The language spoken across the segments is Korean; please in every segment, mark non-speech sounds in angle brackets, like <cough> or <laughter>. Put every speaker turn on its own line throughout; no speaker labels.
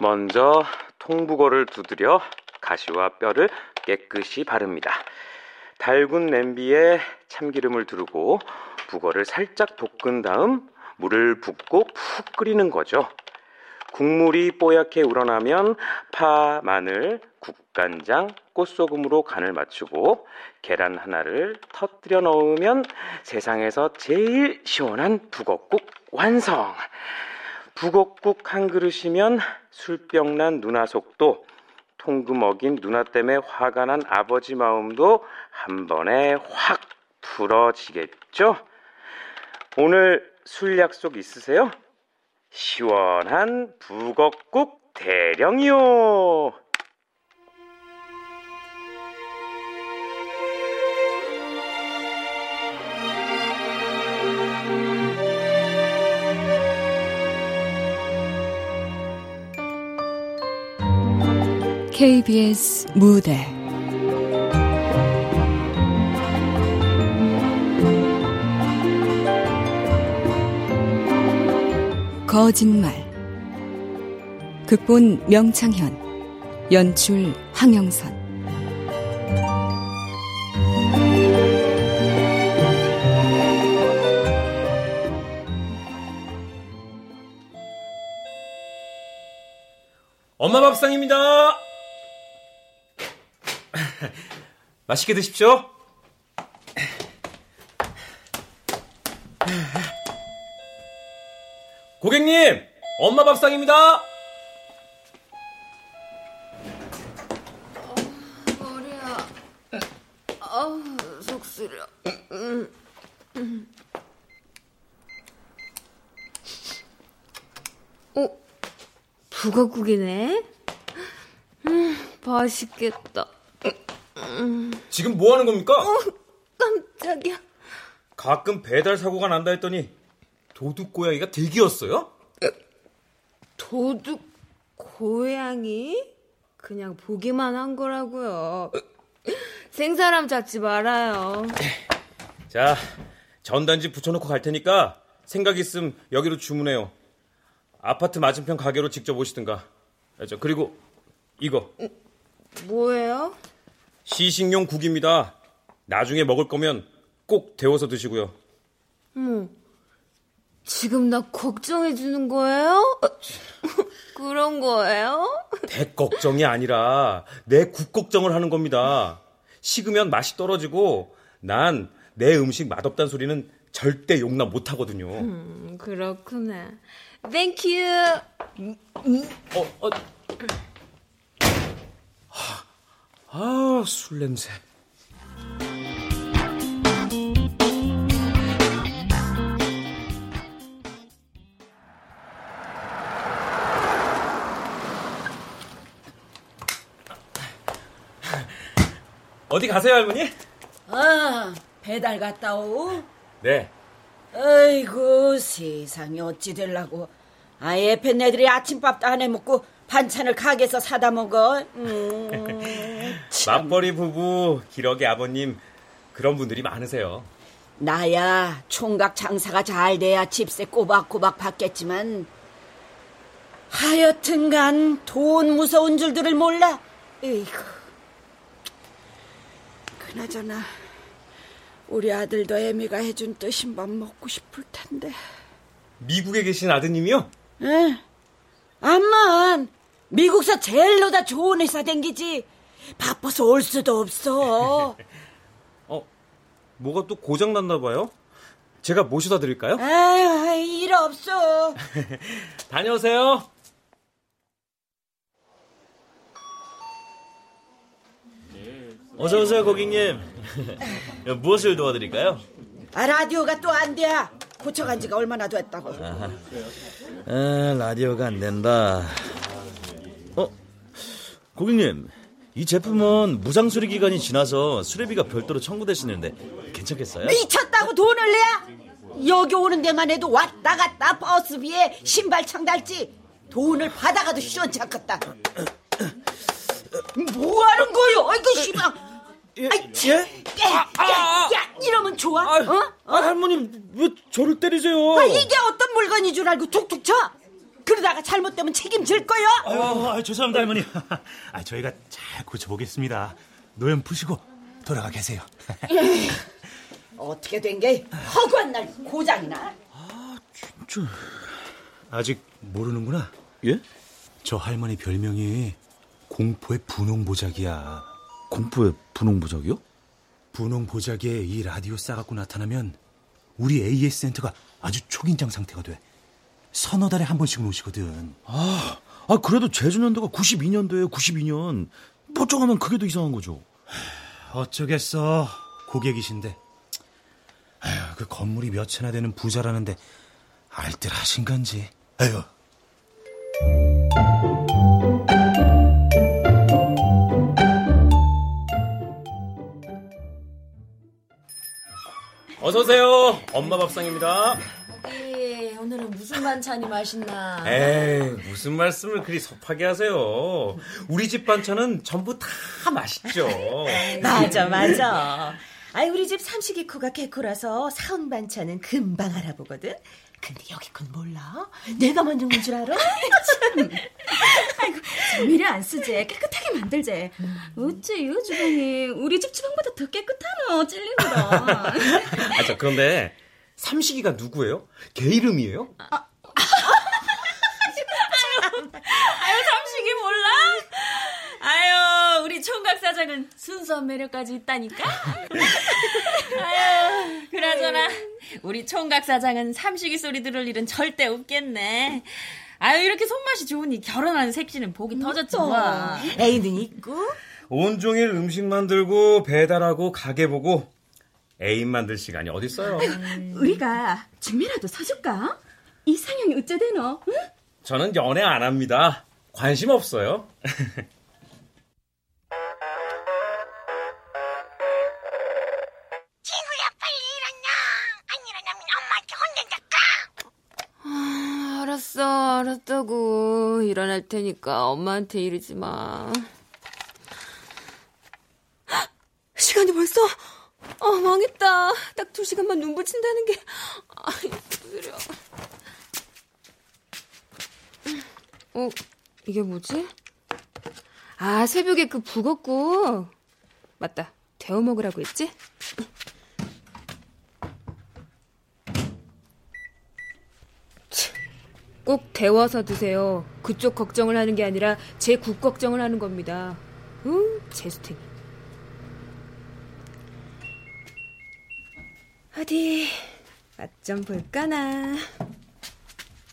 먼저 통북어를 두드려 가시와 뼈를 깨끗이 바릅니다. 달군 냄비에 참기름을 두르고 북어를 살짝 볶은 다음 물을 붓고 푹 끓이는 거죠. 국물이 뽀얗게 우러나면 파, 마늘, 국간장, 꽃소금으로 간을 맞추고 계란 하나를 터뜨려 넣으면 세상에서 제일 시원한 북어국 완성! 북어국 한 그릇이면 술병난 누나 속도, 통금 어긴 누나 때문에 화가 난 아버지 마음도 한 번에 확 풀어지겠죠? 오늘 술 약속 있으세요? 시원한 북어국 대령이요.
KBS 무대. 거짓말. 극본 명창현. 연출 황영선.
엄마 밥상입니다. <laughs> 맛있게 드십시오. 고객님, 엄마 밥상입니다.
머리야. 아우, 속 쓰려. 어, 북어국이네? 음, 맛있겠다.
지금 뭐 하는 겁니까?
어, 깜짝이야.
가끔 배달 사고가 난다 했더니 도둑 고양이가 득이었어요?
도둑 고양이? 그냥 보기만 한 거라고요. 생사람 잡지 말아요.
자, 전단지 붙여놓고 갈 테니까 생각 있음 여기로 주문해요. 아파트 맞은편 가게로 직접 오시든가. 저 그리고 이거
뭐예요?
시식용 국입니다. 나중에 먹을 거면 꼭 데워서 드시고요.
어머, 지금 나 걱정해 주는 거예요? <laughs> 그런 거예요?
대 걱정이 아니라 내 국 걱정을 하는 겁니다. 식으면 맛이 떨어지고 난 내 음식 맛없다는 소리는 절대 용납 못 하거든요.
음, 그렇구나. Thank you.
어, 어. 아, 술 냄새. 어디 가세요, 할머니?
아, 배달 갔다 오?
네.
아이고, 세상에 어찌 될라고. 아예 팬네들이 아침밥도 안 해먹고 반찬을 가게에서 사다 먹어. 음, <laughs> 참.
맞벌이 부부, 기러기 아버님, 그런 분들이 많으세요.
나야 총각 장사가 잘 돼야 집세 꼬박꼬박 받겠지만 하여튼간 돈 무서운 줄들을 몰라. 에이구. 그나저나 우리 아들도 애미가 해준 뜨신 밥 먹고 싶을 텐데.
미국에 계신 아드님이요?
에? 암만 미국서 제일로 다 좋은 회사 댕기지. 바빠서 올 수도 없어. <laughs>
어, 뭐가 또 고장 났나 봐요? 제가 모셔다 드릴까요?
아, 일 없어. <laughs>
다녀오세요.
어서 오세요, 고객님. <laughs> 무엇을 도와드릴까요?
아, 라디오가 또 안 돼. 고쳐간 지가 얼마나 됐다고.
아, 라디오가 안 된다. 어, 고객님, 이 제품은 무상 수리 기간이 지나서 수리비가 별도로 청구되시는데 괜찮겠어요?
미쳤다고 돈을 내야? 여기 오는 데만 해도 왔다 갔다 버스비에 신발 창 달지. 돈을 받아가도 시원찮겠다. <clears throat> 뭐 하는 거요? 아이고, 씨발.
예?
아이, 참.
예?
야, 야, 야, 이러면 좋아?
아,
어?
아, 할머님, 왜 저를 때리세요?
아, 이게 어떤 물건인 줄 알고 툭툭 쳐? 그러다가 잘못되면 책임질 거야.
아유, 아유, 죄송합니다 할머니. <laughs> 아, 저희가 잘 고쳐보겠습니다. 노염 푸시고 돌아가 계세요. <laughs>
어떻게 된 게 허구한 날 고장이나?
아직 모르는구나.
예?
저 할머니 별명이 공포의 분홍보자기야.
공포의 분홍부적이요?
분홍보자기에 이 라디오 싸갖고 나타나면 우리 AS 센터가 아주 초긴장 상태가 돼. 서너 달에 한 번씩은 오시거든.
아, 아 그래도 제주년도가 92년도예요. 92년. 뽀쩍하면 그게 더 이상한 거죠.
어쩌겠어. 고객이신데. 아휴, 그 건물이 몇 채나 되는 부자라는데 알뜰하신 건지. 아유.
어서 오세요. 엄마 밥상입니다.
예, 오늘은 무슨 반찬이 맛있나?
에이, 무슨 말씀을 그리 섭하게 하세요. 우리 집 반찬은 전부 다 맛있죠.
맞아, 맞아. 아이, 우리 집 삼식이 코가 개코라서 사온 반찬은 금방 알아보거든. 근데 여기 건 몰라? 내가 만든 건 줄 알아?
재미를 안 쓰지 깨끗하게 만들지 어째 이 주방이 우리 집 주방보다 더 깨끗하노 찔리더라
아, 저 그런데 삼식이가 누구예요? 걔 이름이에요? <laughs>
아유 삼식이 몰라? 아유 우리 총각 사장은 순수한 매력까지 있다니까 <laughs> 아유 그나저나 우리 총각 사장은 삼식이 소리 들을 일은 절대 없겠네 아유 이렇게 손맛이 좋으니 결혼하는 색시는 복이 터졌지 뭐
애인은 있고.
온종일 음식 만들고 배달하고 가게 보고 애인 만들 시간이 어딨어요?
우리가 죽미라도 사줄까? 이상형이 어쩌대노? 응?
저는 연애 안 합니다. 관심 없어요. <laughs>
아, 알았어, 알았다고. 일어날 테니까 엄마한테 이러지 마. 헉, <gasps> 시간이 벌써? 아, 망했다. 딱 두 시간만 눈 붙인다는 게. 아이, 느려. 어, 이게 뭐지? 아, 새벽에 그 북엇국. 맞다. 데워 먹으라고 했지? 꼭 데워서 드세요. 그쪽 걱정을 하는 게 아니라 제 국 걱정을 하는 겁니다. 응, 제스팅이. 어디 맛 좀 볼까나.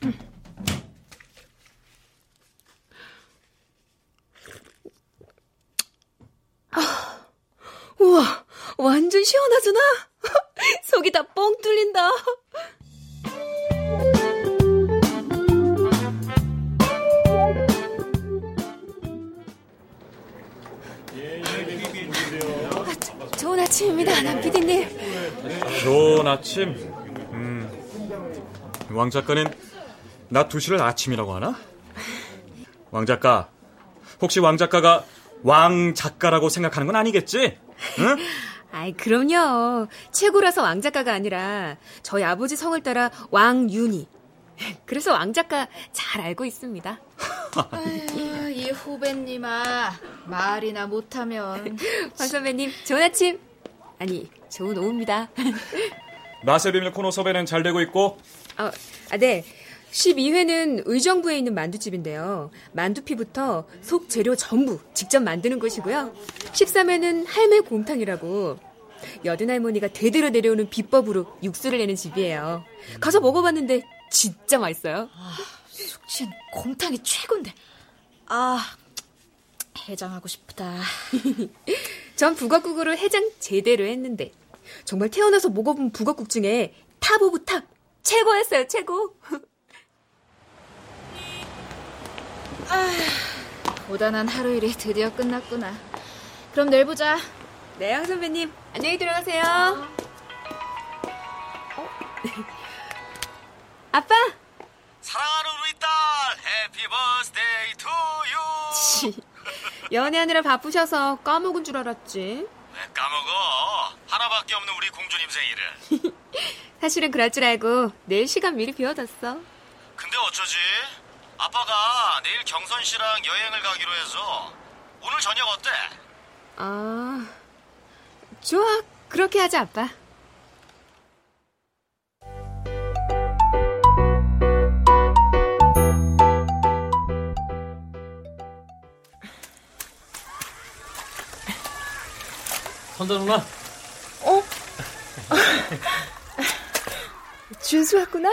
음. 아, 우와, 완전 시원하잖아. <laughs> 속이 다 뻥 뚫린다. 좋은 아침입니다, 남 PD님.
좋은 아침. 음, 왕 작가는 낮 2시를 아침이라고 하나? 왕 작가, 혹시 왕 작가가 왕 작가라고 생각하는 건 아니겠지? 응? <laughs>
아이, 그럼요. 최고라서 왕 작가가 아니라 저희 아버지 성을 따라 왕윤희. 그래서 왕 작가 잘 알고 있습니다. <laughs>
이 후배님아 말이나 못하면 <laughs>
황 선배님, 좋은 아침. 아니, 좋은 오후입니다. <laughs>
맛의 비밀 코너 섭외는 잘 되고 있고
아, 아, 네. 12회는 의정부에 있는 만두집인데요. 만두피부터 속 재료 전부 직접 만드는 곳이고요. 13회는 할매 곰탕이라고 여든 할머니가 대대로 내려오는 비법으로 육수를 내는 집이에요. 가서 먹어봤는데 진짜 맛있어요.
숙취는 곰탕이 최고인데 아 해장하고 싶다 <laughs>
전 북엇국으로 해장 제대로 했는데 정말 태어나서 먹어본 북엇국 중에 top of top 최고였어요 최고. <laughs>
고단한 하루 일이 드디어 끝났구나 그럼 내일 보자
네, 황 선배님. 안녕히 들어가세요. 어? <laughs> 아빠!
투유
연애하느라 바쁘셔서 까먹은 줄 알았지.
왜 까먹어 하나밖에 없는 우리 공주님 생일을 <laughs>
사실은 그럴 줄 알고 내일 시간 미리 비워뒀어.
근데 어쩌지 아빠가 내일 경선 씨랑 여행을 가기로 해서 오늘 저녁 어때?
아, 좋아. 그렇게 하자, 아빠.
선자 누나.
어? <laughs> 준수 왔구나?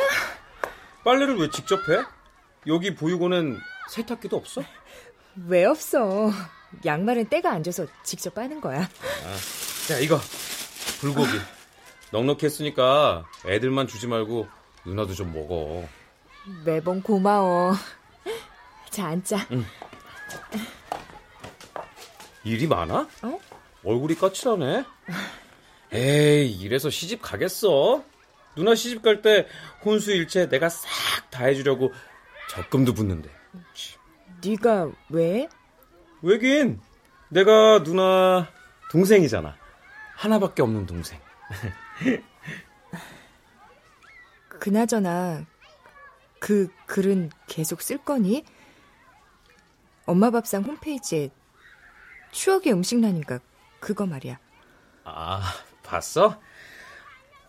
빨래를 왜 직접 해? 여기 보육원엔 세탁기도 없어?
왜 없어? 양말은 때가 안 져서 직접 빠는 거야.
아, 자 이거 불고기 넉넉했으니까 애들만 주지 말고 누나도 좀 먹어.
매번 고마워. 자, 앉자.
응. 일이 많아?
어?
얼굴이 까칠하네. 에이, 이래서 시집 가겠어? 누나 시집 갈 때 혼수 일체 내가 싹 다 해주려고 적금도 붓는데.
네가 왜?
왜긴? 내가 누나 동생이잖아. 하나밖에 없는 동생. <laughs>
그나저나 그 글은 계속 쓸 거니? 엄마 밥상 홈페이지에 추억의 음식란인가 그거 말이야.
아, 봤어?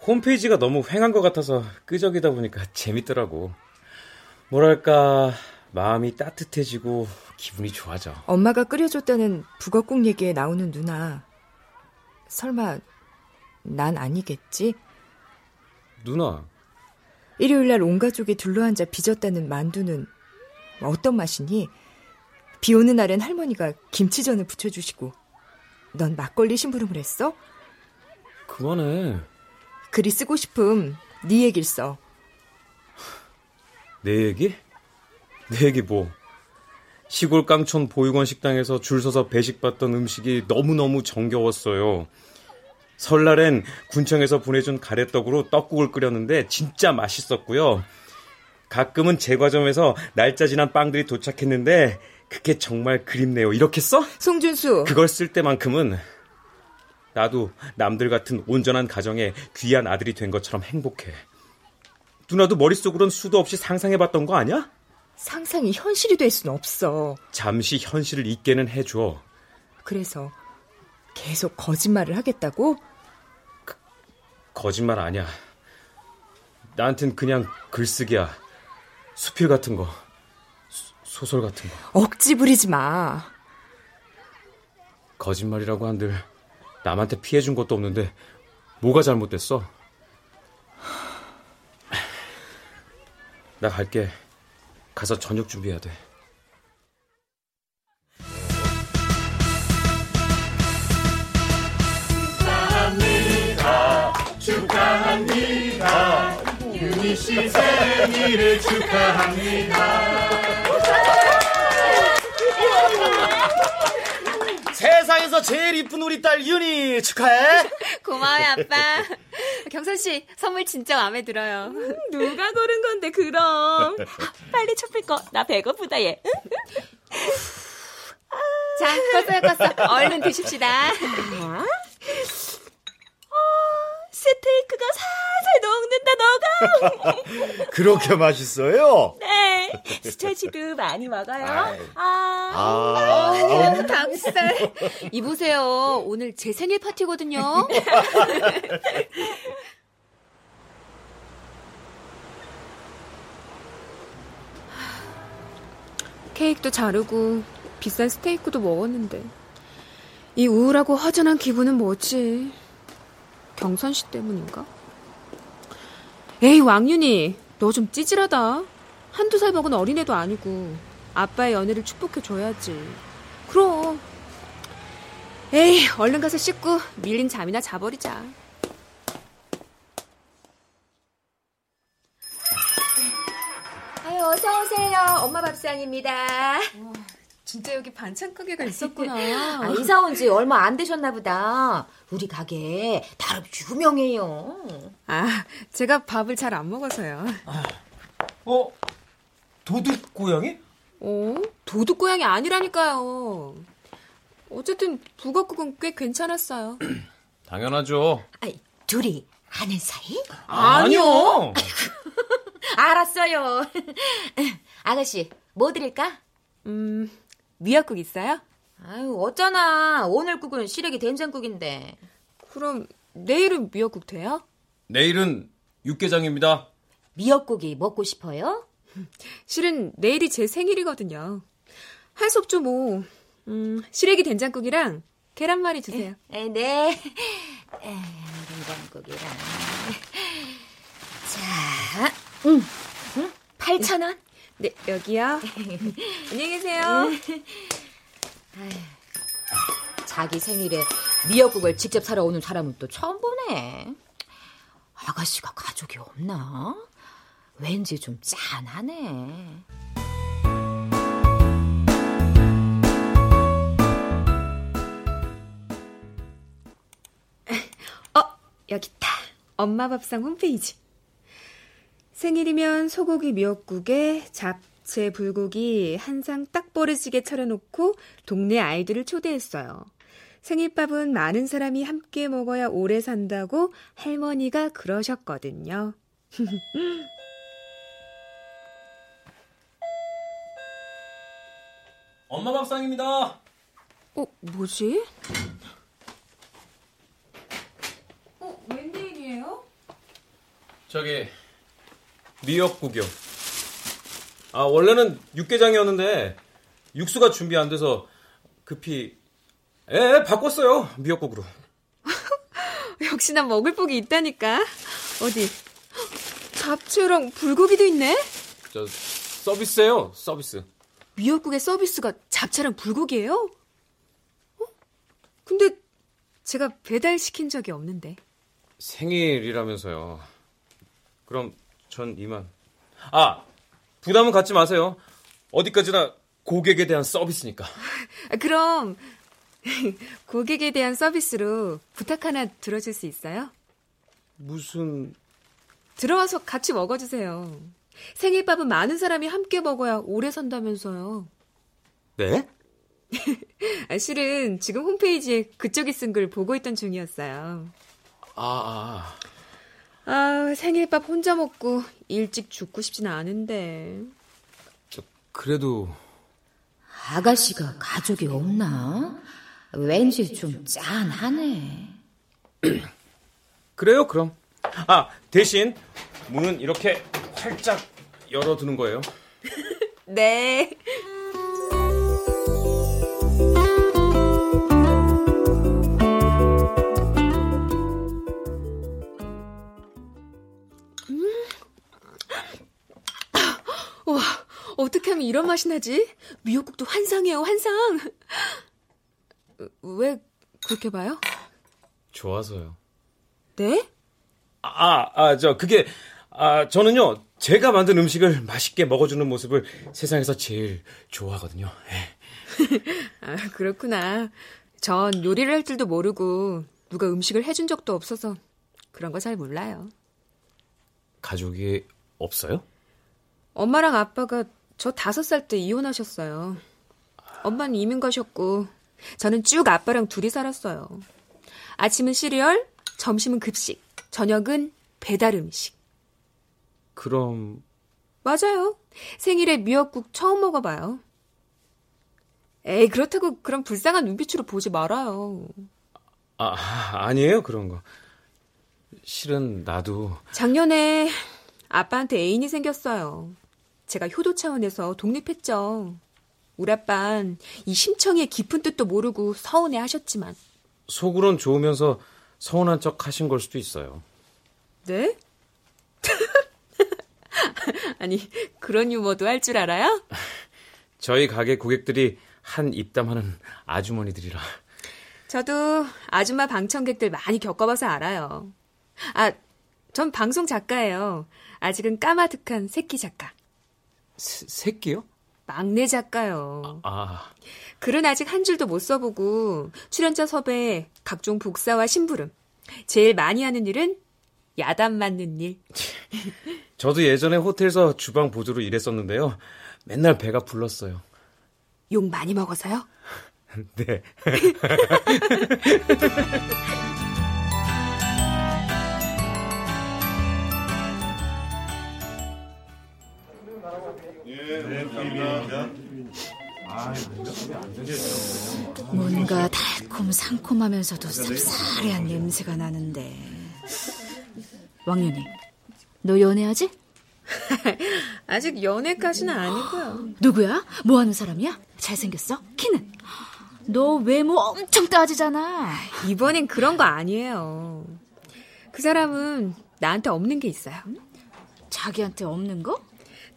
홈페이지가 너무 횡한 것 같아서 끄적이다 보니까 재밌더라고. 뭐랄까, 마음이 따뜻해지고 기분이 좋아져.
엄마가 끓여줬다는 북어국 얘기에 나오는 누나. 설마 난 아니겠지?
누나.
일요일 날 온 가족이 둘러앉아 빚었다는 만두는 어떤 맛이니? 비 오는 날엔 할머니가 김치전을 부쳐주시고 넌 막걸리 심부름을 했어?
그만해.
글이 쓰고 싶음 네 얘길 써.
내 얘기? 내 얘기 뭐? 시골 깡촌 보육원 식당에서 줄 서서 배식받던 음식이 너무너무 정겨웠어요. 설날엔 군청에서 보내준 가래떡으로 떡국을 끓였는데 진짜 맛있었고요. 가끔은 제과점에서 날짜 지난 빵들이 도착했는데 그게 정말 그립네요. 이렇게 써?
송준수.
그걸 쓸 때만큼은 나도 남들 같은 온전한 가정에 귀한 아들이 된 것처럼 행복해. 누나도 머릿속으론 수도 없이 상상해봤던 거 아니야?
상상이 현실이 될순 없어.
잠시 현실을 잊게는 해줘.
그래서 계속 거짓말을 하겠다고?
그, 거짓말 아니야. 나한텐 그냥 글쓰기야. 수필 같은 거. 수, 소설 같은 거.
억지 부리지 마.
거짓말이라고 한들 남한테 피해 준 것도 없는데 뭐가 잘못됐어? 나 갈게. 가서 저녁 준비해야 돼.
축하합니다. 축하합니다. 윤희 씨 생일을 축하합니다.
세상에서 제일 이쁜 우리 딸 윤희 축하해. <laughs>
고마워요, 아빠. 경선 씨, 선물 진짜 마음에 들어요.
누가 고른 건데 그럼. <laughs> 빨리 촛불 꺼. 나 배고프다 얘.
자, 껐어요, 껐어. 얼른 드십시다.
어, 스테이크가 살살 녹는다, 녹아. <laughs>
그렇게 맛있어요?
네. 스트레치도 많이 먹어요. 아.
아.
닭살. <laughs> 이보세요. 오늘 제 생일 파티거든요. <laughs> 케이크도 자르고 비싼 스테이크도 먹었는데 이 우울하고 허전한 기분은 뭐지? 경선 씨 때문인가? 에이 왕윤이 너 좀 찌질하다. 한두 살 먹은 어린애도 아니고 아빠의 연애를 축복해줘야지. 그럼. 에이 얼른 가서 씻고 밀린 잠이나 자버리자. 아유 어서 오세요. 엄마 밥상입니다. 진짜 여기 반찬 가게가 있었구나.
아, 이사 온 지 얼마 안 되셨나 보다. 우리 가게 다름 유명해요.
아, 제가 밥을 잘 안 먹어서요.
어? 도둑 고양이?
어? 도둑 고양이 아니라니까요. 어쨌든 북어국은 꽤 괜찮았어요. <clears throat>
당연하죠.
아니, 둘이 아는 사이?
아니요. <laughs>
알았어요. <laughs> 아가씨, 뭐 드릴까?
음, 미역국 있어요?
아유, 어쩌나. 오늘 국은 시래기 된장국인데.
그럼 내일은 미역국 돼요?
내일은 육개장입니다.
미역국이 먹고 싶어요?
실은 내일이 제 생일이거든요. 한속 좀 뭐, 음, 시래기 된장국이랑 계란말이 주세요.
에, 네. 에, 된장국이랑. 자, 음, 음 8,000원?
네, 여기요. <laughs> 안녕히 계세요.
아휴, 자기 생일에 미역국을 직접 사러 오는 사람은 또 처음 보네. 아가씨가 가족이 없나? 왠지 좀 짠하네.
어, 여기 있다. 엄마 밥상 홈페이지. 생일이면 소고기 미역국에 잡채 불고기 한 상 딱 버릇지게 차려놓고 동네 아이들을 초대했어요. 생일밥은 많은 사람이 함께 먹어야 오래 산다고 할머니가 그러셨거든요. <laughs>
엄마 밥상입니다.
어, 뭐지? 어, 웬일이에요?
저기 미역국이요. 아 원래는 육개장이었는데 육수가 준비 안 돼서 급히 예 바꿨어요 미역국으로. <laughs>
역시나 먹을 복이 있다니까. 어디? 잡채랑 불고기도 있네?
저 서비스예요 서비스.
미역국의 서비스가 잡채랑 불고기예요? 어? 근데 제가 배달 시킨 적이 없는데.
생일이라면서요. 그럼 전 이만. 아 부담은 갖지 마세요. 어디까지나 고객에 대한 서비스니까.
아, 그럼 <laughs> 고객에 대한 서비스로 부탁 하나 들어줄 수 있어요?
무슨
들어와서 같이 먹어주세요. 생일밥은 많은 사람이 함께 먹어야 오래 산다면서요.
네? <laughs>
아, 실은 지금 홈페이지에 그쪽이 쓴 글 보고 있던 중이었어요.
아, 아.
아, 생일밥 혼자 먹고 일찍 죽고 싶진 않은데.
저 그래도
아가씨가 가족이 없나? 왠지 좀 짠하네. <clears throat>
그래요, 그럼. 아, 대신 문은 이렇게 활짝 열어두는 거예요. <laughs>
네. 어떻게 하면 이런 맛이 나지? 미역국도 환상이에요, 환상. 왜 그렇게 봐요?
좋아서요.
네?
아, 아, 저, 그게, 아, 저는요, 제가 만든 음식을 맛있게 먹어주는 모습을 세상에서 제일 좋아하거든요. 예. <laughs>
아, 그렇구나. 전 요리를 할 줄도 모르고 누가 음식을 해준 적도 없어서 그런 거 잘 몰라요.
가족이 없어요?
엄마랑 아빠가 저 다섯 살 때 이혼하셨어요. 엄마는 이민 가셨고 저는 쭉 아빠랑 둘이 살았어요. 아침은 시리얼, 점심은 급식, 저녁은 배달 음식.
그럼
맞아요. 생일에 미역국 처음 먹어봐요. 에이, 그렇다고 그런 불쌍한 눈빛으로 보지 말아요.
아, 아니에요, 그런 거. 실은 나도
작년에 아빠한테 애인이 생겼어요. 제가 효도 차원에서 독립했죠. 우리 아빤 이 심청의 깊은 뜻도 모르고 서운해 하셨지만.
속으론 좋으면서 서운한 척 하신 걸 수도 있어요.
네? <laughs> 아니, 그런 유머도 할 줄 알아요? <laughs>
저희 가게 고객들이 한 입담하는 아주머니들이라.
저도 아줌마 방청객들 많이 겪어봐서 알아요. 아, 전 방송 작가예요. 아직은 까마득한 새끼 작가.
새, 새끼요?
막내 작가요.
아.
글은 아직 한 줄도 못 써보고 출연자 섭외, 각종 복사와 심부름. 제일 많이 하는 일은 야단 맞는 일. <laughs>
저도 예전에 호텔에서 주방 보조로 일했었는데요. 맨날 배가 불렀어요.
욕 많이 먹어서요? <laughs>
네. <laughs>
뭔가 달콤 상콤하면서도 쌉싸래한 냄새가 나는데. 왕년이, 너 연애하지? <laughs>
아직 연애까지는 아니고요.
누구야? 뭐 하는 사람이야? 잘생겼어? 키는? 너 외모 엄청 따지잖아.
이번엔 그런 거 아니에요. 그 사람은 나한테 없는 게 있어요.
자기한테 없는 거?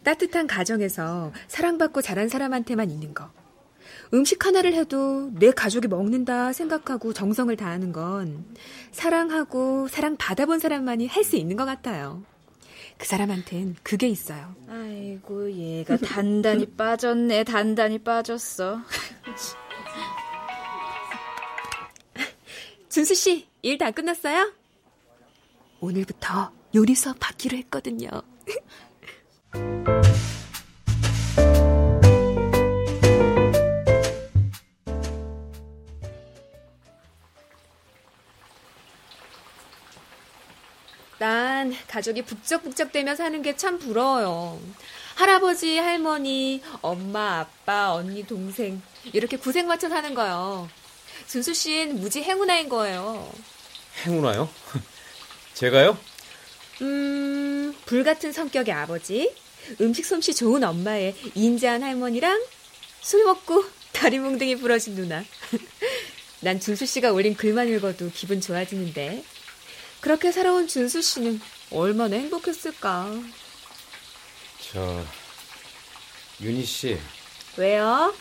따뜻한 가정에서 사랑받고 자란 사람한테만 있는 거. 음식 하나를 해도 내 가족이 먹는다 생각하고 정성을 다하는 건 사랑하고 사랑 받아본 사람만이 할 수 있는 것 같아요. 그 사람한텐 그게 있어요.
아이고 얘가 단단히 <laughs> 빠졌네. 단단히 빠졌어.
준수 씨, 일 다 끝났어요? 오늘부터 요리 수업 받기로 했거든요. 난 가족이 북적북적대며 사는 게 참 부러워요. 할아버지, 할머니, 엄마, 아빠, 언니, 동생 이렇게 구색 맞춰 사는 거요. 준수 씨는 무지 행운아인 거예요.
행운아요? <laughs> 제가요?
음, 불같은 성격의 아버지, 음식 솜씨 좋은 엄마의 인자한 할머니랑 술 먹고 다리 몽둥이 부러진 누나. <laughs> 난 준수 씨가 올린 글만 읽어도 기분 좋아지는데. 그렇게 살아온 준수 씨는 얼마나 행복했을까.
저, 윤희 씨.
왜요?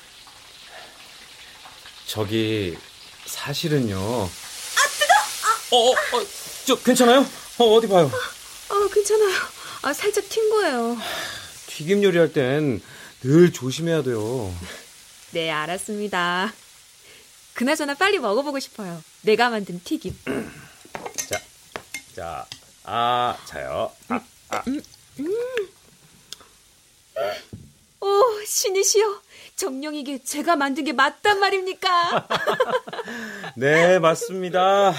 저기, 사실은요.
아, 뜨거! 아,
어, 어, 어, 저, 괜찮아요? 어, 어디 봐요.
아, 괜찮아요. 아, 살짝 튄 거예요.
튀김 요리할 땐 늘 조심해야 돼요.
네, 알았습니다. 그나저나 빨리 먹어보고 싶어요. 내가 만든 튀김. <clears throat>
자, 자, 아, 자요. 아, 아.
음, 음. 오, 신이시여. 정령이게 제가 만든 게 맞단 말입니까? <laughs>
네, 맞습니다.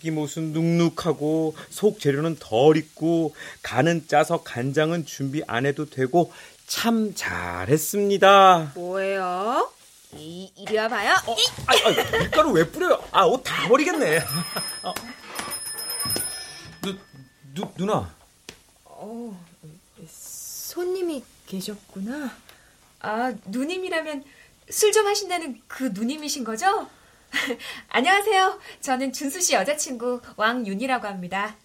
튀김옷은 눅눅하고 속 재료는 덜 익고 간은 짜서 간장은 준비 안 해도 되고 참 잘했습니다.
뭐예요? 이, 이리 와봐요.
어, 아, 아, 밀가루 왜 뿌려요? 아, 옷 다 버리겠네. <laughs> 어. 누, 누, 누나.
어, 손님이 계셨구나. 아, 누님이라면 술 좀 하신다는 그 누님이신 거죠? <laughs> 안녕하세요. 저는 준수 씨 여자친구 왕윤이라고 합니다.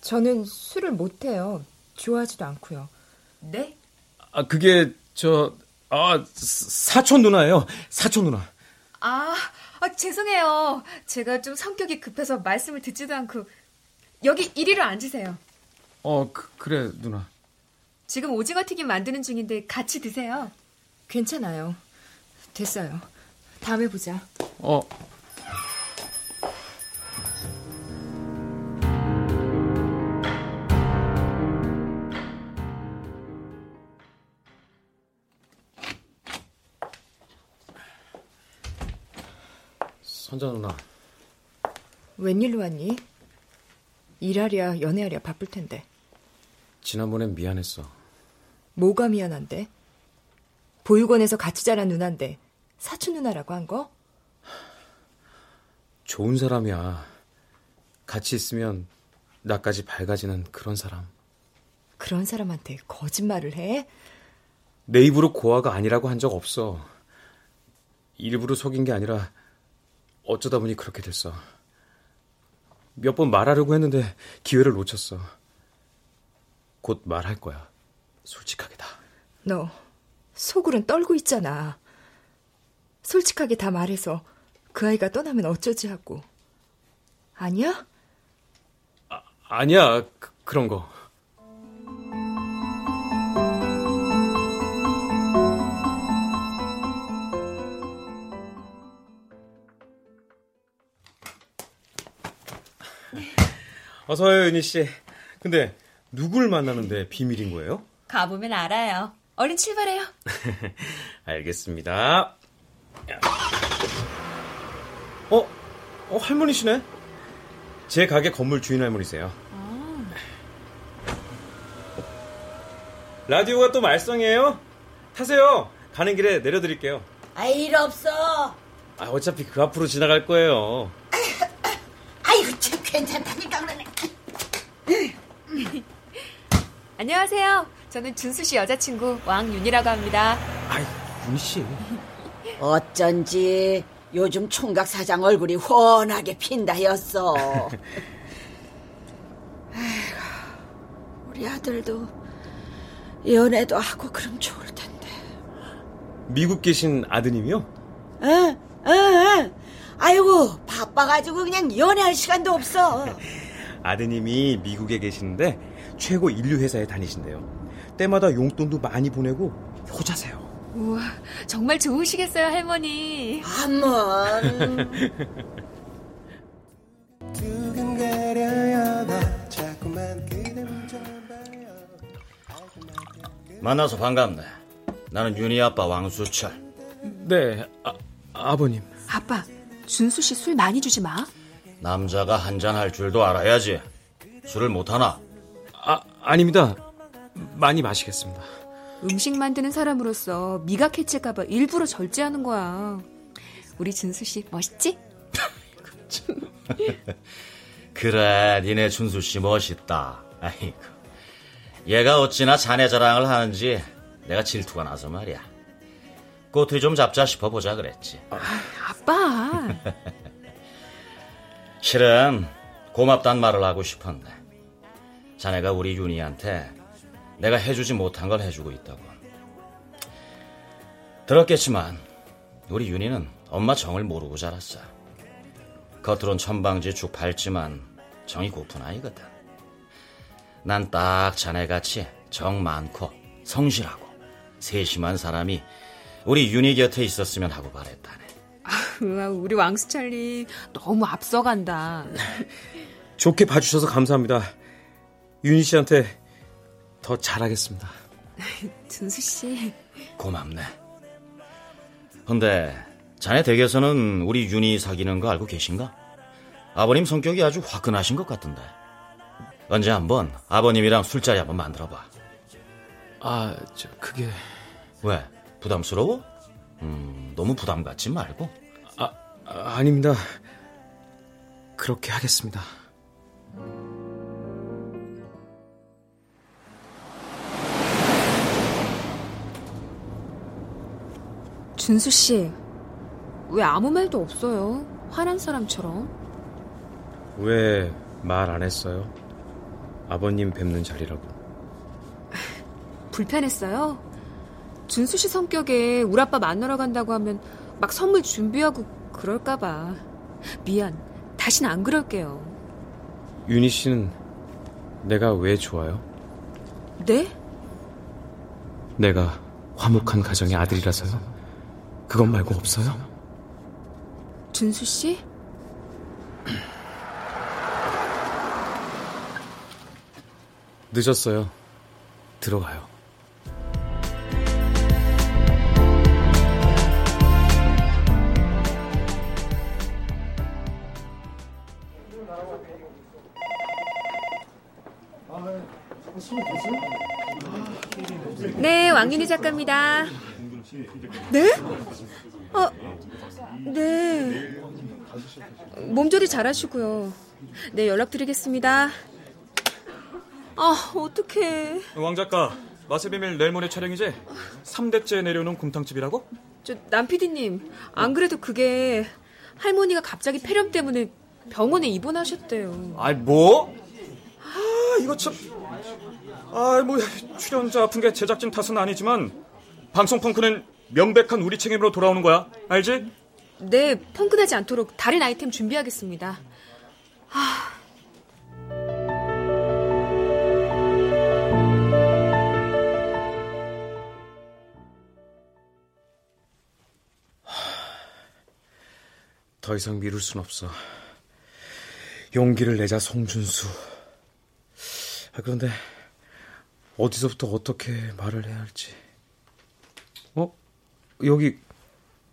저는 술을 못해요. 좋아하지도 않고요.
네?
아, 그게 저 아, 사촌 누나예요. 사촌 누나.
아, 아, 죄송해요. 제가 좀 성격이 급해서 말씀을 듣지도 않고 여기 이리로 앉으세요.
어, 그, 그래, 누나.
지금 오징어 튀김 만드는 중인데 같이 드세요.
괜찮아요. 됐어요. 다음에 보자.
어. 선자 누나.
웬일로 왔니? 일하랴 연애하랴 바쁠 텐데.
지난번엔 미안했어.
뭐가 미안한데? 보육원에서 같이 자란 누나인데 사촌 누나라고 한 거?
좋은 사람이야. 같이 있으면 나까지 밝아지는 그런 사람.
그런 사람한테 거짓말을 해?
내 입으로 고아가 아니라고 한 적 없어. 일부러 속인 게 아니라 어쩌다 보니 그렇게 됐어. 몇 번 말하려고 했는데 기회를 놓쳤어. 곧 말할 거야. 솔직하게 다.
너 속으론 떨고 있잖아. 솔직하게 다 말해서 그 아이가 떠나면 어쩌지 하고. 아니야?
아, 아니야. 그, 그런 거. 어서요, 윤희 씨. 근데 누굴 만나는데 비밀인 거예요?
가보면 알아요. 얼른 출발해요. <laughs>
알겠습니다. 어? 어, 할머니시네? 제 가게 건물 주인 할머니세요. 아. 라디오가 또 말썽이에요? 타세요. 가는 길에 내려드릴게요.
아, 일 없어.
아, 어차피 그 앞으로 지나갈 거예요. <laughs>
아이고, 참 괜찮다니까 그러네. <laughs>
안녕하세요. 저는 준수 씨 여자친구 왕윤이라고 합니다.
윤 씨.
어쩐지 요즘 총각 사장 얼굴이 훤하게 핀다였어. <laughs> 아이고, 우리 아들도 연애도 하고 그럼 좋을 텐데.
미국 계신 아드님이요?
응, 응, 응. 아이고, 바빠가지고 그냥 연애할 시간도 없어. <laughs>
아드님이 미국에 계시는데 최고 인류 회사에 다니신대요. 때마다 용돈도 많이 보내고 효자세요.
우와, 정말 좋으시겠어요, 할머니.
한번.
만나서 반갑네. 나는 윤희 아빠 왕수철.
네, 아, 아버님.
아빠, 준수 씨 술 많이 주지 마.
남자가 한잔 할 줄도 알아야지. 술을 못 하나?
아, 아닙니다. 많이 마시겠습니다.
음식 만드는 사람으로서 미각 해칠까봐 일부러 절제하는 거야. 우리 준수 씨 멋있지? <laughs>
그래, 니네 준수 씨 멋있다. 아이고. 얘가 어찌나 자네 자랑을 하는지 내가 질투가 나서 말이야. 꼬투리 좀 잡자 싶어 보자 그랬지.
아빠. <laughs>
실은 고맙단 말을 하고 싶었네. 자네가 우리 윤희한테 내가 해주지 못한 걸 해주고 있다고. 들었겠지만 우리 윤희는 엄마 정을 모르고 자랐어. 겉으론 천방지축 밝지만 정이 고픈 아이거든. 난 딱 자네같이 정 많고 성실하고 세심한 사람이 우리 윤희 곁에 있었으면 하고 바랬다네.
우와, 우리 왕수철님 너무 앞서간다. <laughs>
좋게 봐주셔서 감사합니다. 윤희 씨한테 더 잘하겠습니다. <laughs>
준수 씨.
고맙네. 근데 자네 댁에서는 우리 윤희 사귀는 거 알고 계신가? 아버님 성격이 아주 화끈하신 것 같던데. 언제 한번 아버님이랑 술자리 한번 만들어봐.
아, 저 그게
왜? 부담스러워? 음, 너무 부담 갖지 말고.
아, 아닙니다. 그렇게 하겠습니다.
준수 씨, 왜 아무 말도 없어요? 화난 사람처럼.
왜 말 안 했어요? 아버님 뵙는 자리라고. <laughs>
불편했어요? 준수 씨 성격에 우리 아빠 만나러 간다고 하면 막 선물 준비하고 그럴까봐. 미안. 다신 안 그럴게요.
윤희 씨는 내가 왜 좋아요?
네?
내가 화목한 가정의 아들이라서요? 그것 말고 없어요?
준수 씨?
늦었어요. 들어가요.
네, 왕윤희 작가입니다. 네? 어, 네. 몸조리 잘하시고요. 네, 연락드리겠습니다. 아, 어떡해.
왕 작가, 맛의 비밀 내일 모레 촬영이지? 3대째 내려오는 곰탕집이라고?
저, 남PD님, 안 그래도 그게 할머니가 갑자기 폐렴 때문에 병원에 입원하셨대요.
아이, 뭐? 아, 이거 참. 아, 뭐, 출연자 아픈 게 제작진 탓은 아니지만, 방송 펑크는 명백한 우리 책임으로 돌아오는 거야. 알지?
네, 펑크나지 않도록 다른 아이템 준비하겠습니다. 아,
더 이상 미룰 순 없어. 용기를 내자 송준수. 아, 그런데 어디서부터 어떻게 말을 해야 할지. 어? 여기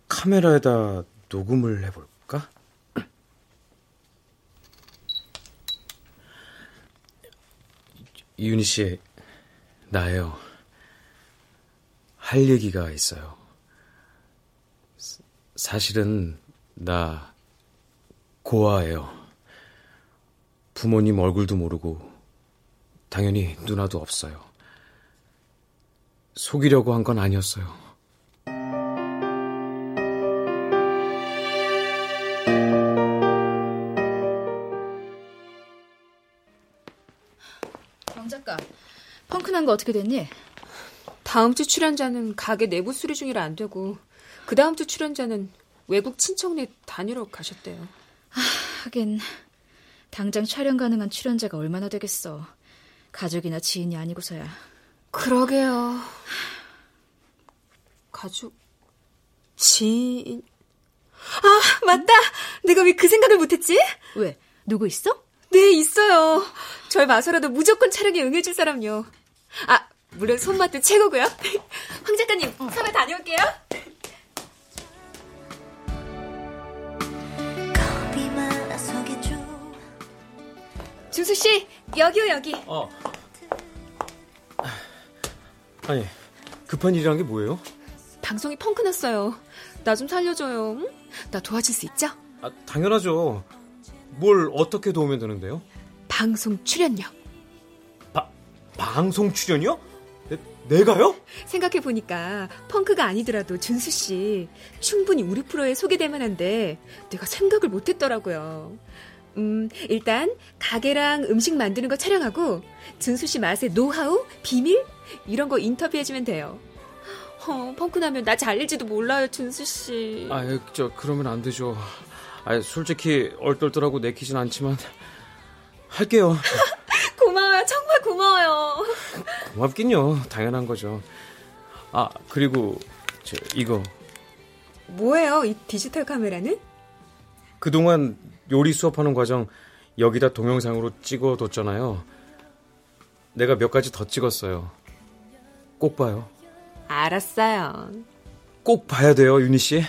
카메라에다 녹음을 해볼까? 이윤희 씨, 나예요. 할 얘기가 있어요. 사실은 나 고아예요. 부모님 얼굴도 모르고 당연히 누나도 없어요. 속이려고 한 건 아니었어요.
펑크난 거 어떻게 됐니?
다음 주 출연자는 가게 내부 수리 중이라 안 되고 그 다음 주 출연자는 외국 친척네 다니러 가셨대요.
아, 하긴 당장 촬영 가능한 출연자가 얼마나 되겠어. 가족이나 지인이 아니고서야.
그러게요. 가족, 지인. 아, 맞다! 내가 왜 그 생각을 못했지?
왜? 누구 있어?
네, 있어요. 절 봐서라도 무조건 촬영에 응해줄 사람요. 아, 물론 손맛도 최고고요. <laughs> 황 작가님, 섭외 다녀올게요. 준수 씨, 여기요, 여기.
어. 아니, 급한 일이란 게 뭐예요?
방송이 펑크 났어요. 나 좀 살려줘요. 응? 나 도와줄 수 있죠?
아, 당연하죠. 뭘 어떻게 도우면 되는데요?
방송 출연료.
바, 방송 출연이요? 내, 내가요?
생각해보니까 펑크가 아니더라도 준수 씨 충분히 우리 프로에 소개될 만한데 내가 생각을 못했더라고요. 음, 일단 가게랑 음식 만드는 거 촬영하고 준수 씨 맛의 노하우, 비밀 이런 거 인터뷰해주면 돼요. 어, 펑크 나면 나 잘릴지도 몰라요, 준수 씨.
아, 저 그러면 안 되죠. 아, 솔직히 얼떨떨하고 내키진 않지만 할게요. <laughs>
고마워요.
고맙긴요, 당연한 거죠. 아, 그리고 저 이거
뭐예요, 이 디지털 카메라는?
그동안 요리 수업하는 과정 여기다 동영상으로 찍어뒀잖아요. 내가 몇 가지 더 찍었어요. 꼭 봐요.
알았어요.
꼭 봐야 돼요, 윤희 씨.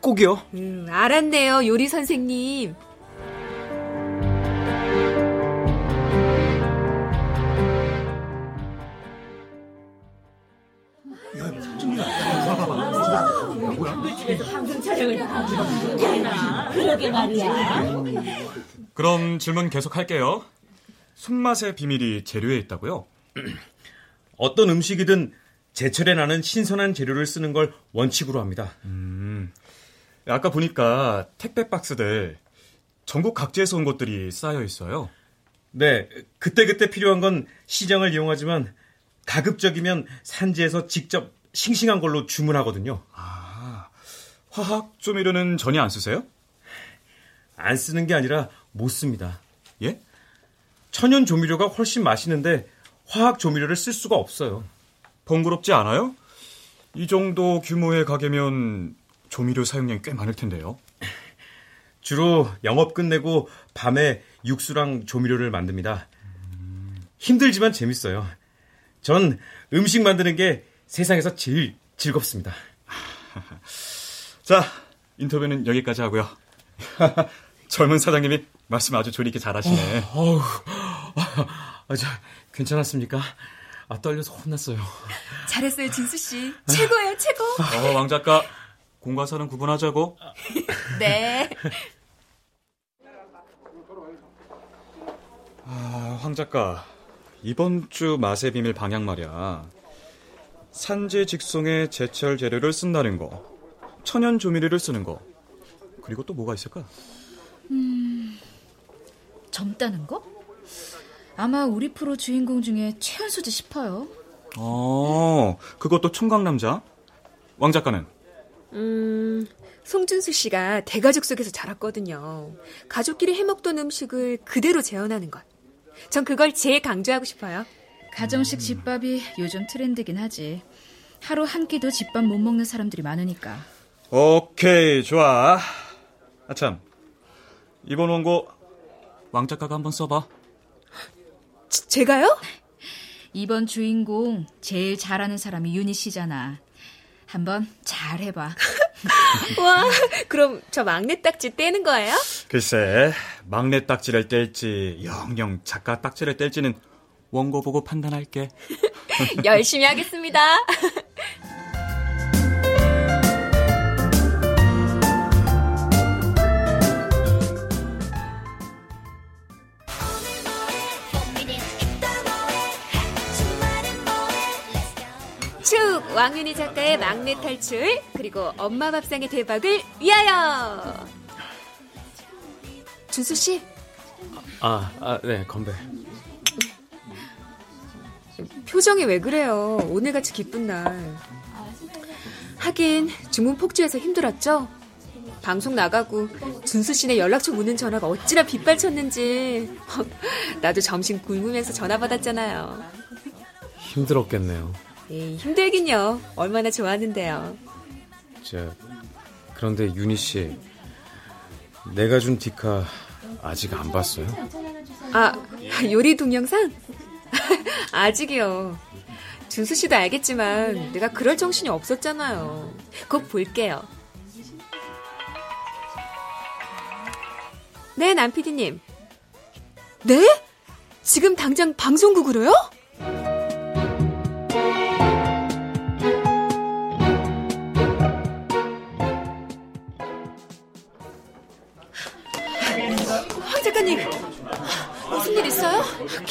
꼭이요.
음, 알았네요, 요리 선생님.
그러게 말이야.
그럼 질문 계속 할게요. 손맛의 비밀이 재료에 있다고요? <clears throat>
어떤 음식이든 제철에 나는 신선한 재료를 쓰는 걸 원칙으로 합니다.
음, 아까 보니까 택배 박스들 전국 각지에서 온 것들이 쌓여 있어요.
네, 그때그때 필요한 건 시장을 이용하지만 가급적이면 산지에서 직접 싱싱한 걸로 주문하거든요.
아, 화학 조미료는 전혀 안 쓰세요?
안 쓰는 게 아니라 못 씁니다.
예?
천연 조미료가 훨씬 맛있는데 화학 조미료를 쓸 수가 없어요.
번거롭지 않아요? 이 정도 규모의 가게면 조미료 사용량이 꽤 많을 텐데요.
주로 영업 끝내고 밤에 육수랑 조미료를 만듭니다. 힘들지만 재밌어요. 전 음식 만드는 게 세상에서 제일 즐겁습니다. <laughs>
자, 인터뷰는 여기까지 하고요. <laughs> 젊은 사장님이 말씀 아주 조리 있게 잘하시네.
어, 어우, 아, 저, 괜찮았습니까? 아, 떨려서 혼났어요.
잘했어요, 진수 씨. 최고예요, 최고.
어, 왕 작가, 공과사는 구분하자고. <laughs>
네.
아, 황 작가, 이번 주 맛의 비밀 방향 말이야. 산지 직송의 제철 재료를 쓴다는 거, 천연 조미료를 쓰는 거, 그리고 또 뭐가 있을까?
음, 젊다는 거? 아마 우리 프로 주인공 중에 최연소지 싶어요.
어, 그것도 총각 남자? 왕 작가는?
음, 송준수 씨가 대가족 속에서 자랐거든요. 가족끼리 해먹던 음식을 그대로 재현하는 것. 전 그걸 제일 강조하고 싶어요.
가정식 집밥이 요즘 트렌드긴 하지. 하루 한 끼도 집밥 못 먹는 사람들이 많으니까.
오케이, 좋아. 아 참, 이번 원고 왕 작가가 한번 써봐.
지, 제가요?
이번 주인공 제일 잘하는 사람이 윤희 씨잖아. 한번 잘 해봐. <laughs>
와, 그럼 저 막내 딱지 떼는 거예요?
글쎄, 막내 딱지를 뗄지 영영 작가 딱지를 뗄지는 원고 보고 판단할게. <laughs>
열심히 하겠습니다. <laughs> 왕윤희 작가의 막내 탈출 그리고 엄마 밥상의 대박을 위하여. 준수 씨.
아, 아, 네, 건배.
표정이 왜 그래요? 오늘같이 기쁜 날. 하긴 주문 폭주해서 힘들었죠? 방송 나가고 준수 씨네 연락처 묻는 전화가 어찌나 빗발쳤는지 <laughs> 나도 점심 굶으면서 전화 받았잖아요.
힘들었겠네요.
에이, 힘들긴요. 얼마나 좋았는데요.
저 그런데 윤희 씨, 내가 준 디카 아직 안 봤어요?
아, 요리 동영상? <laughs> 아직이요. 준수 씨도 알겠지만 내가 그럴 정신이 없었잖아요. 곧 볼게요. 네, 남피디님. 네? 지금 당장 방송국으로요?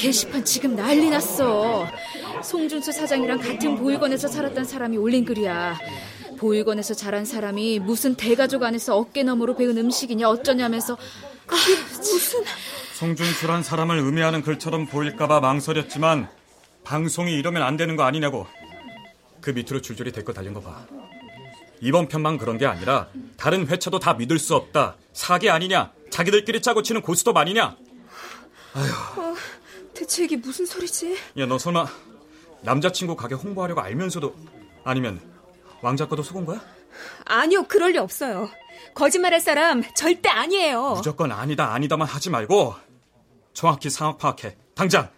게시판 지금 난리 났어. 송준수 사장이랑 같은 보육원에서 살았던 사람이 올린 글이야. 보육원에서 자란 사람이 무슨 대가족 안에서 어깨너머로 배운 음식이냐 어쩌냐면서
그게 무슨
송준수란 사람을 의미하는 글처럼 보일까봐 망설였지만 방송이 이러면 안 되는 거 아니냐고 그 밑으로 줄줄이 댓글 달린 거 봐. 이번 편만 그런 게 아니라 다른 회차도 다 믿을 수 없다. 사기 아니냐? 자기들끼리 짜고 치는 고스톱 아니냐? 아휴.
어, 대체 이게 무슨 소리지?
야, 너 설마 남자친구 가게 홍보하려고 알면서도 아니면 왕 작가도 속은 거야?
아니요, 그럴 리 없어요. 거짓말할 사람 절대 아니에요.
무조건 아니다, 아니다만 하지 말고 정확히 상황 파악해. 당장!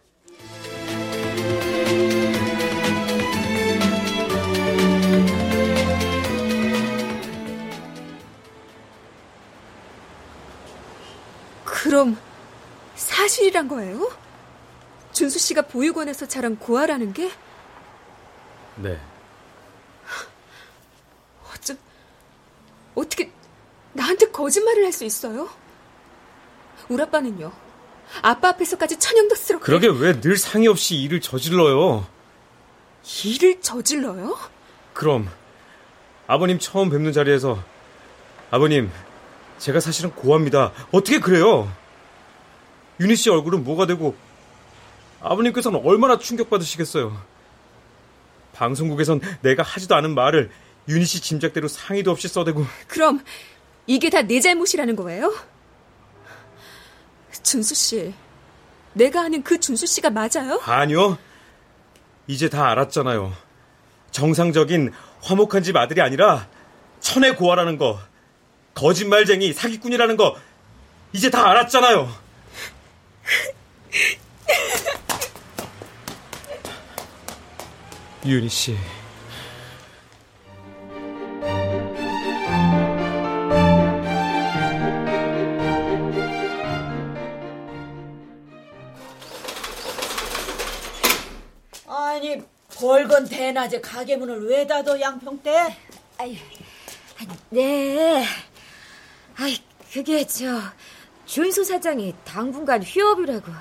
그럼 사실이란 거예요? 준수 씨가 보육원에서 자란 고아라는 게?
네.
어쩜 어떻게 나한테 거짓말을 할 수 있어요? 우리 아빠는요? 아빠 앞에서까지 천연덕스럽게
그러게 왜 늘 상의 없이 일을 저질러요?
일을 저질러요?
그럼 아버님 처음 뵙는 자리에서 아버님 제가 사실은 고아입니다. 어떻게 그래요? 윤희 씨 얼굴은 뭐가 되고 아버님께서는 얼마나 충격받으시겠어요. 방송국에선 내가 하지도 않은 말을 윤희 씨 짐작대로 상의도 없이 써대고
그럼 이게 다 내 잘못이라는 거예요? 준수 씨, 내가 아는 그 준수 씨가 맞아요?
아니요. 이제 다 알았잖아요. 정상적인 화목한 집 아들이 아니라 천의 고아라는 거, 거짓말쟁이, 사기꾼이라는 거 이제 다 알았잖아요. <laughs> 윤희 씨.
아니 벌건 대낮에 가게 문을 왜 닫어 양평대?
아이, 네. 아이, 그게 저 준수 사장이 당분간 휴업이라고.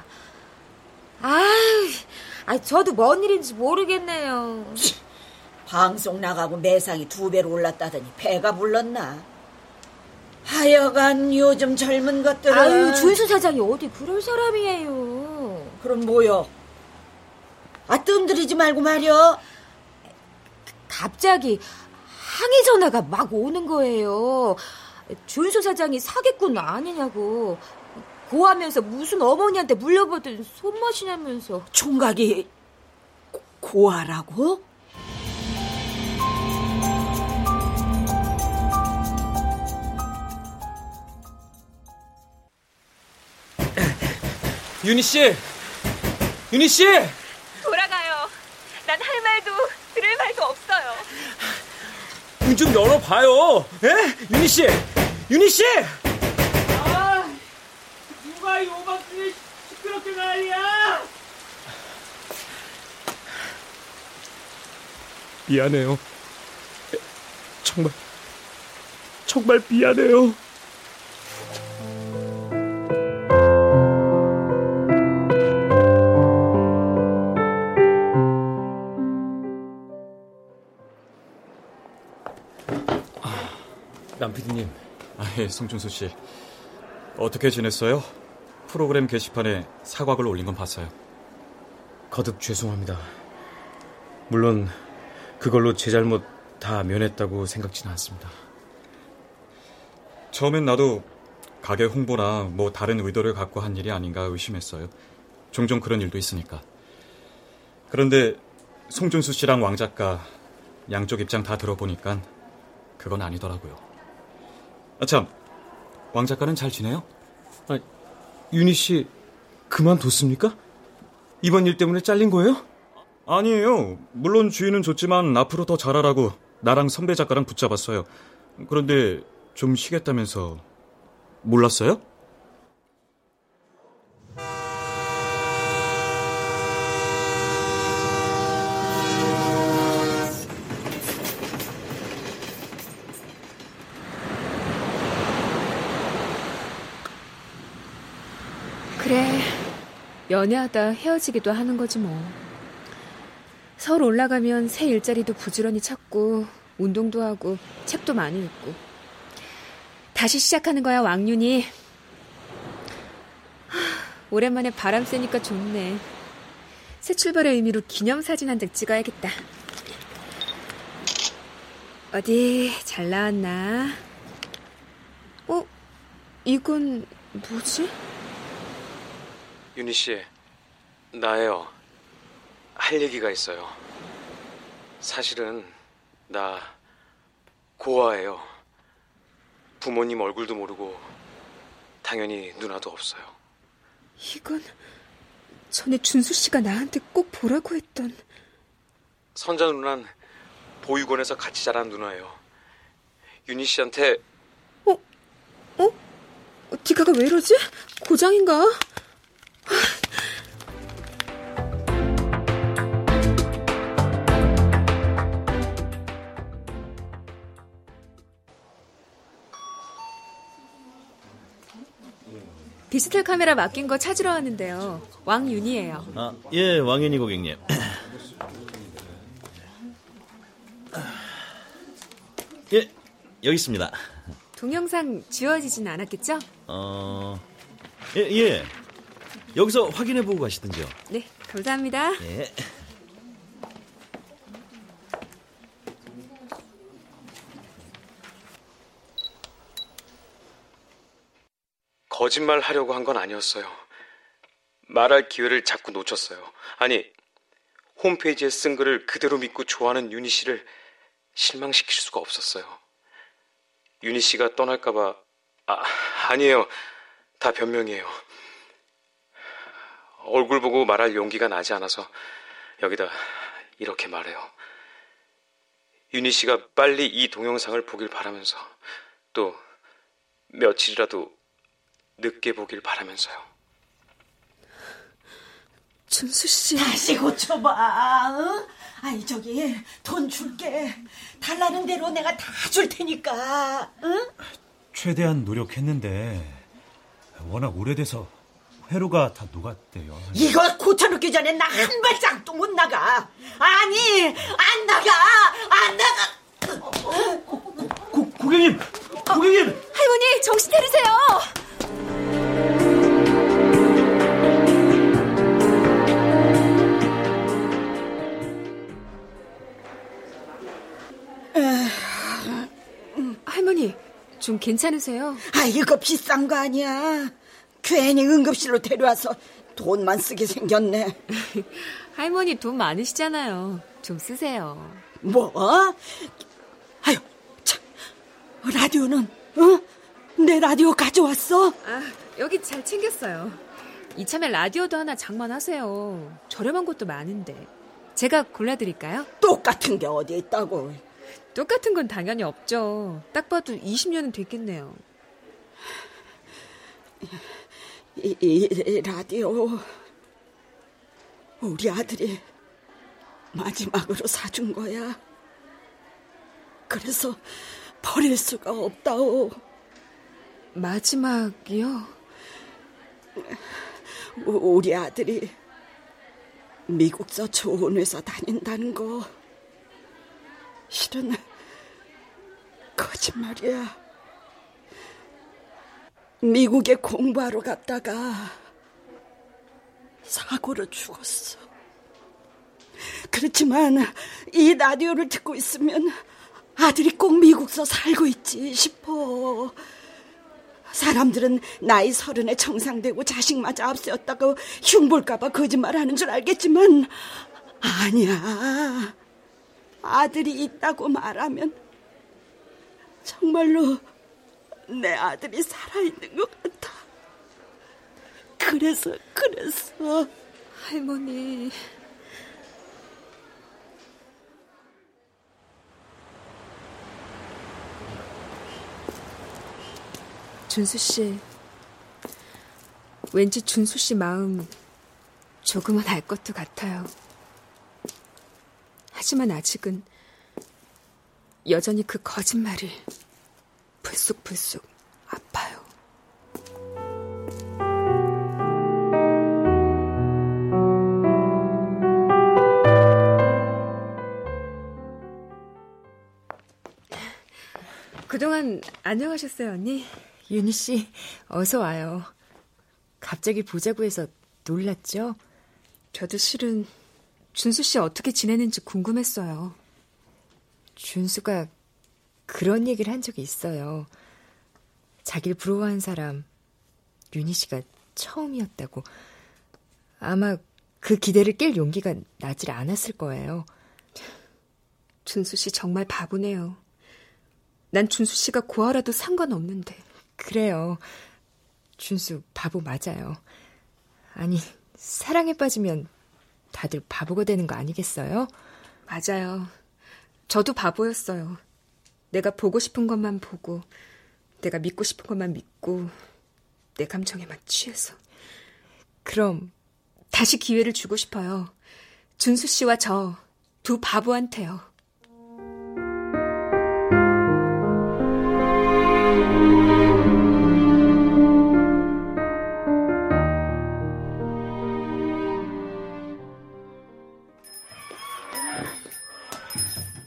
아유, 아 저도 뭔 일인지 모르겠네요.
방송 나가고 매상이 두 배로 올랐다더니 배가 불렀나? 하여간 요즘 젊은 것들은
아유, 준수 사장이 어디 그럴 사람이에요.
그럼 뭐요? 아 뜸들이지 말고 말이여.
갑자기 항의 전화가 막 오는 거예요. 준수 사장이 사기꾼 아니냐고. 고하면서 무슨 어머니한테 물려받은 손맛이냐면서.
총각이 고, 고아라고?
윤희 씨! 윤희 씨!
돌아가요. 난 할 말도 들을 말도 없어요.
문 좀 열어봐요. 에? 윤희 씨! 윤희 씨!
아, 이 오박중에 시끄럽게 난리야?
미안해요. 정말, 정말 미안해요.
남피디님.
아, 예, 송준수 씨. 어떻게 지냈어요? 프로그램 게시판에 사과글 올린 건 봤어요.
거듭 죄송합니다. 물론 그걸로 제 잘못 다 면했다고 생각지는 않습니다.
처음엔 나도 가게 홍보나 뭐 다른 의도를 갖고 한 일이 아닌가 의심했어요. 종종 그런 일도 있으니까. 그런데 송준수 씨랑 왕 작가 양쪽 입장 다 들어보니까 그건 아니더라고요. 아, 참. 왕 작가는 잘 지내요?
아, 윤희 씨 그만뒀습니까? 이번 일 때문에 잘린 거예요?
아니에요. 물론 주인은 좋지만 앞으로 더 잘하라고 나랑 선배 작가랑 붙잡았어요. 그런데 좀 쉬겠다면서 몰랐어요?
그래. 연애하다 헤어지기도 하는 거지 뭐. 서울 올라가면 새 일자리도 부지런히 찾고 운동도 하고 책도 많이 읽고 다시 시작하는 거야 왕윤이 하, 오랜만에 바람 쐬니까 좋네 새 출발의 의미로 기념사진 한 장 찍어야겠다 어디 잘 나왔나 어? 이건 뭐지?
윤희 씨, 나예요. 할 얘기가 있어요. 사실은 나 고아예요. 부모님 얼굴도 모르고 당연히 누나도 없어요.
이건 전에 준수 씨가 나한테 꼭 보라고 했던
선자 누나는 보육원에서 같이 자란 누나예요. 윤희 씨한테
어? 디가가 왜 이러지? 고장인가? 디지털 카메라 맡긴 거 찾으러 왔는데요. 왕윤이에요.
아, 예, 왕윤희 고객님. 예, 여기 있습니다.
동영상 지워지진 않았겠죠?
어, 예, 예. 여기서 확인해보고 가시든지요.
네, 감사합니다.
예.
거짓말 하려고 한 건 아니었어요. 말할 기회를 자꾸 놓쳤어요. 아니, 홈페이지에 쓴 글을 그대로 믿고 좋아하는 유니 씨를 실망시킬 수가 없었어요. 유니 씨가 떠날까봐, 아, 아니에요. 다 변명이에요. 얼굴 보고 말할 용기가 나지 않아서 여기다 이렇게 말해요. 유니 씨가 빨리 이 동영상을 보길 바라면서 또 며칠이라도 늦게 보길 바라면서요.
준수 씨.
다시 고쳐봐. 응? 아이 저기 돈 줄게. 달라는 대로 내가 다 줄 테니까. 응?
최대한 노력했는데 워낙 오래돼서 회로가 다 녹았대요.
이거 고쳐놓기 전에 나 한 발짝도 못 나가. 아니 안 나가 안 나가.
고, 고객님, 고객님.
할머니 정신 차리세요. 할머니 좀 괜찮으세요?
아 이거 비싼 거 아니야. 괜히 응급실로 데려와서 돈만 쓰게 생겼네. <laughs>
할머니 돈 많으시잖아요. 좀 쓰세요.
뭐? 아유, 참. 라디오는, 어? 내 라디오 가져왔어?
아, 여기 잘 챙겼어요. 이참에 라디오도 하나 장만하세요. 저렴한 것도 많은데. 제가 골라드릴까요?
똑같은 게 어디 있다고.
똑같은 건 당연히 없죠. 딱 봐도 20년은 됐겠네요.
이, 이 라디오 우리 아들이 마지막으로 사준 거야. 그래서 버릴 수가 없다오.
마지막이요?
우리 아들이 미국서 좋은 회사 다닌다는 거 실은 거짓말이야. 미국에 공부하러 갔다가 사고로 죽었어. 그렇지만 이 라디오를 듣고 있으면 아들이 꼭 미국서 살고 있지 싶어. 사람들은 나이 서른에 정상되고 자식마저 앞세웠다고 흉볼까봐 거짓말하는 줄 알겠지만 아니야. 아들이 있다고 말하면 정말로 내 아들이 살아있는 것 같아. 그래서 그랬어.
할머니. 준수 씨. 왠지 준수 씨 마음 조금은 알 것도 같아요. 하지만 아직은 여전히 그 거짓말이 불쑥불쑥 아파요. 그동안 안녕하셨어요, 언니?
윤희 씨, 어서 와요. 갑자기 보자고 해서 놀랐죠?
저도 실은 준수 씨 어떻게 지내는지 궁금했어요.
준수가 그런 얘기를 한 적이 있어요. 자기를 부러워한 사람, 윤희 씨가 처음이었다고. 아마 그 기대를 깰 용기가 나질 않았을 거예요.
준수 씨 정말 바보네요. 난 준수 씨가 고아라도 상관없는데.
그래요. 준수 바보 맞아요. 아니, 사랑에 빠지면 다들 바보가 되는 거 아니겠어요?
맞아요. 저도 바보였어요. 내가 보고 싶은 것만 보고, 내가 믿고 싶은 것만 믿고, 내 감정에만 취해서. 그럼 다시 기회를 주고 싶어요. 준수 씨와 저 두 바보한테요.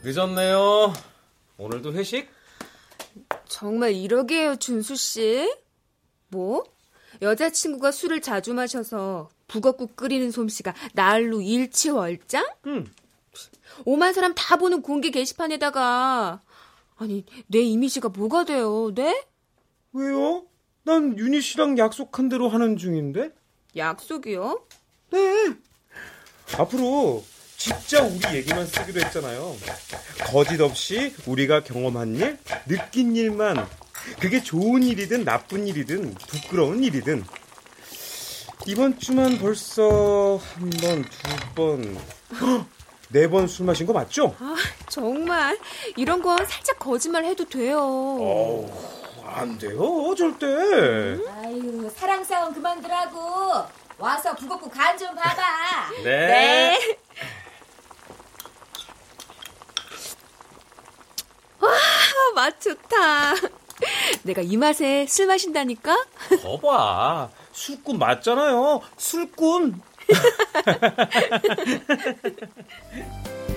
늦었네요. 오늘도 회식?
정말 이러게요, 준수 씨? 뭐? 여자친구가 술을 자주 마셔서 북어국 끓이는 솜씨가 날로 일치월장?
응.
오만 사람 다 보는 공개 게시판에다가 아니 내 이미지가 뭐가 돼요, 네?
왜요? 난 윤희 씨랑 약속한 대로 하는 중인데?
약속이요?
네. 앞으로 진짜 우리 얘기만 쓰기로 했잖아요. 거짓 없이 우리가 경험한 일, 느낀 일만 그게 좋은 일이든 나쁜 일이든 부끄러운 일이든 이번 주만 벌써 한 번, 두 번, <gasps> 네 번 술 마신 거 맞죠?
아, 정말 이런 건 살짝 거짓말 해도 돼요.
어우, 안 돼요, 절대.
아유, 사랑 싸움 그만두라고. 와서 북어국 간좀 봐봐.
네.
네. 와, 맛 좋다. 내가 이 맛에 술 마신다니까?
거봐. 술꾼 맞잖아요. 술꾼. <laughs>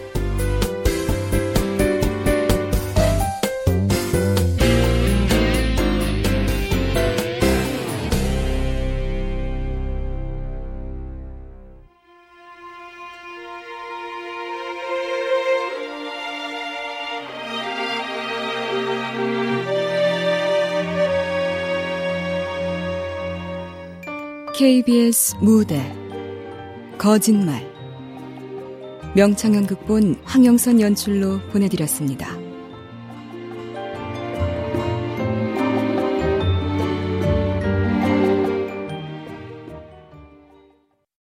KBS 무대 거짓말 명창현 극본 황영선 연출로 보내드렸습니다.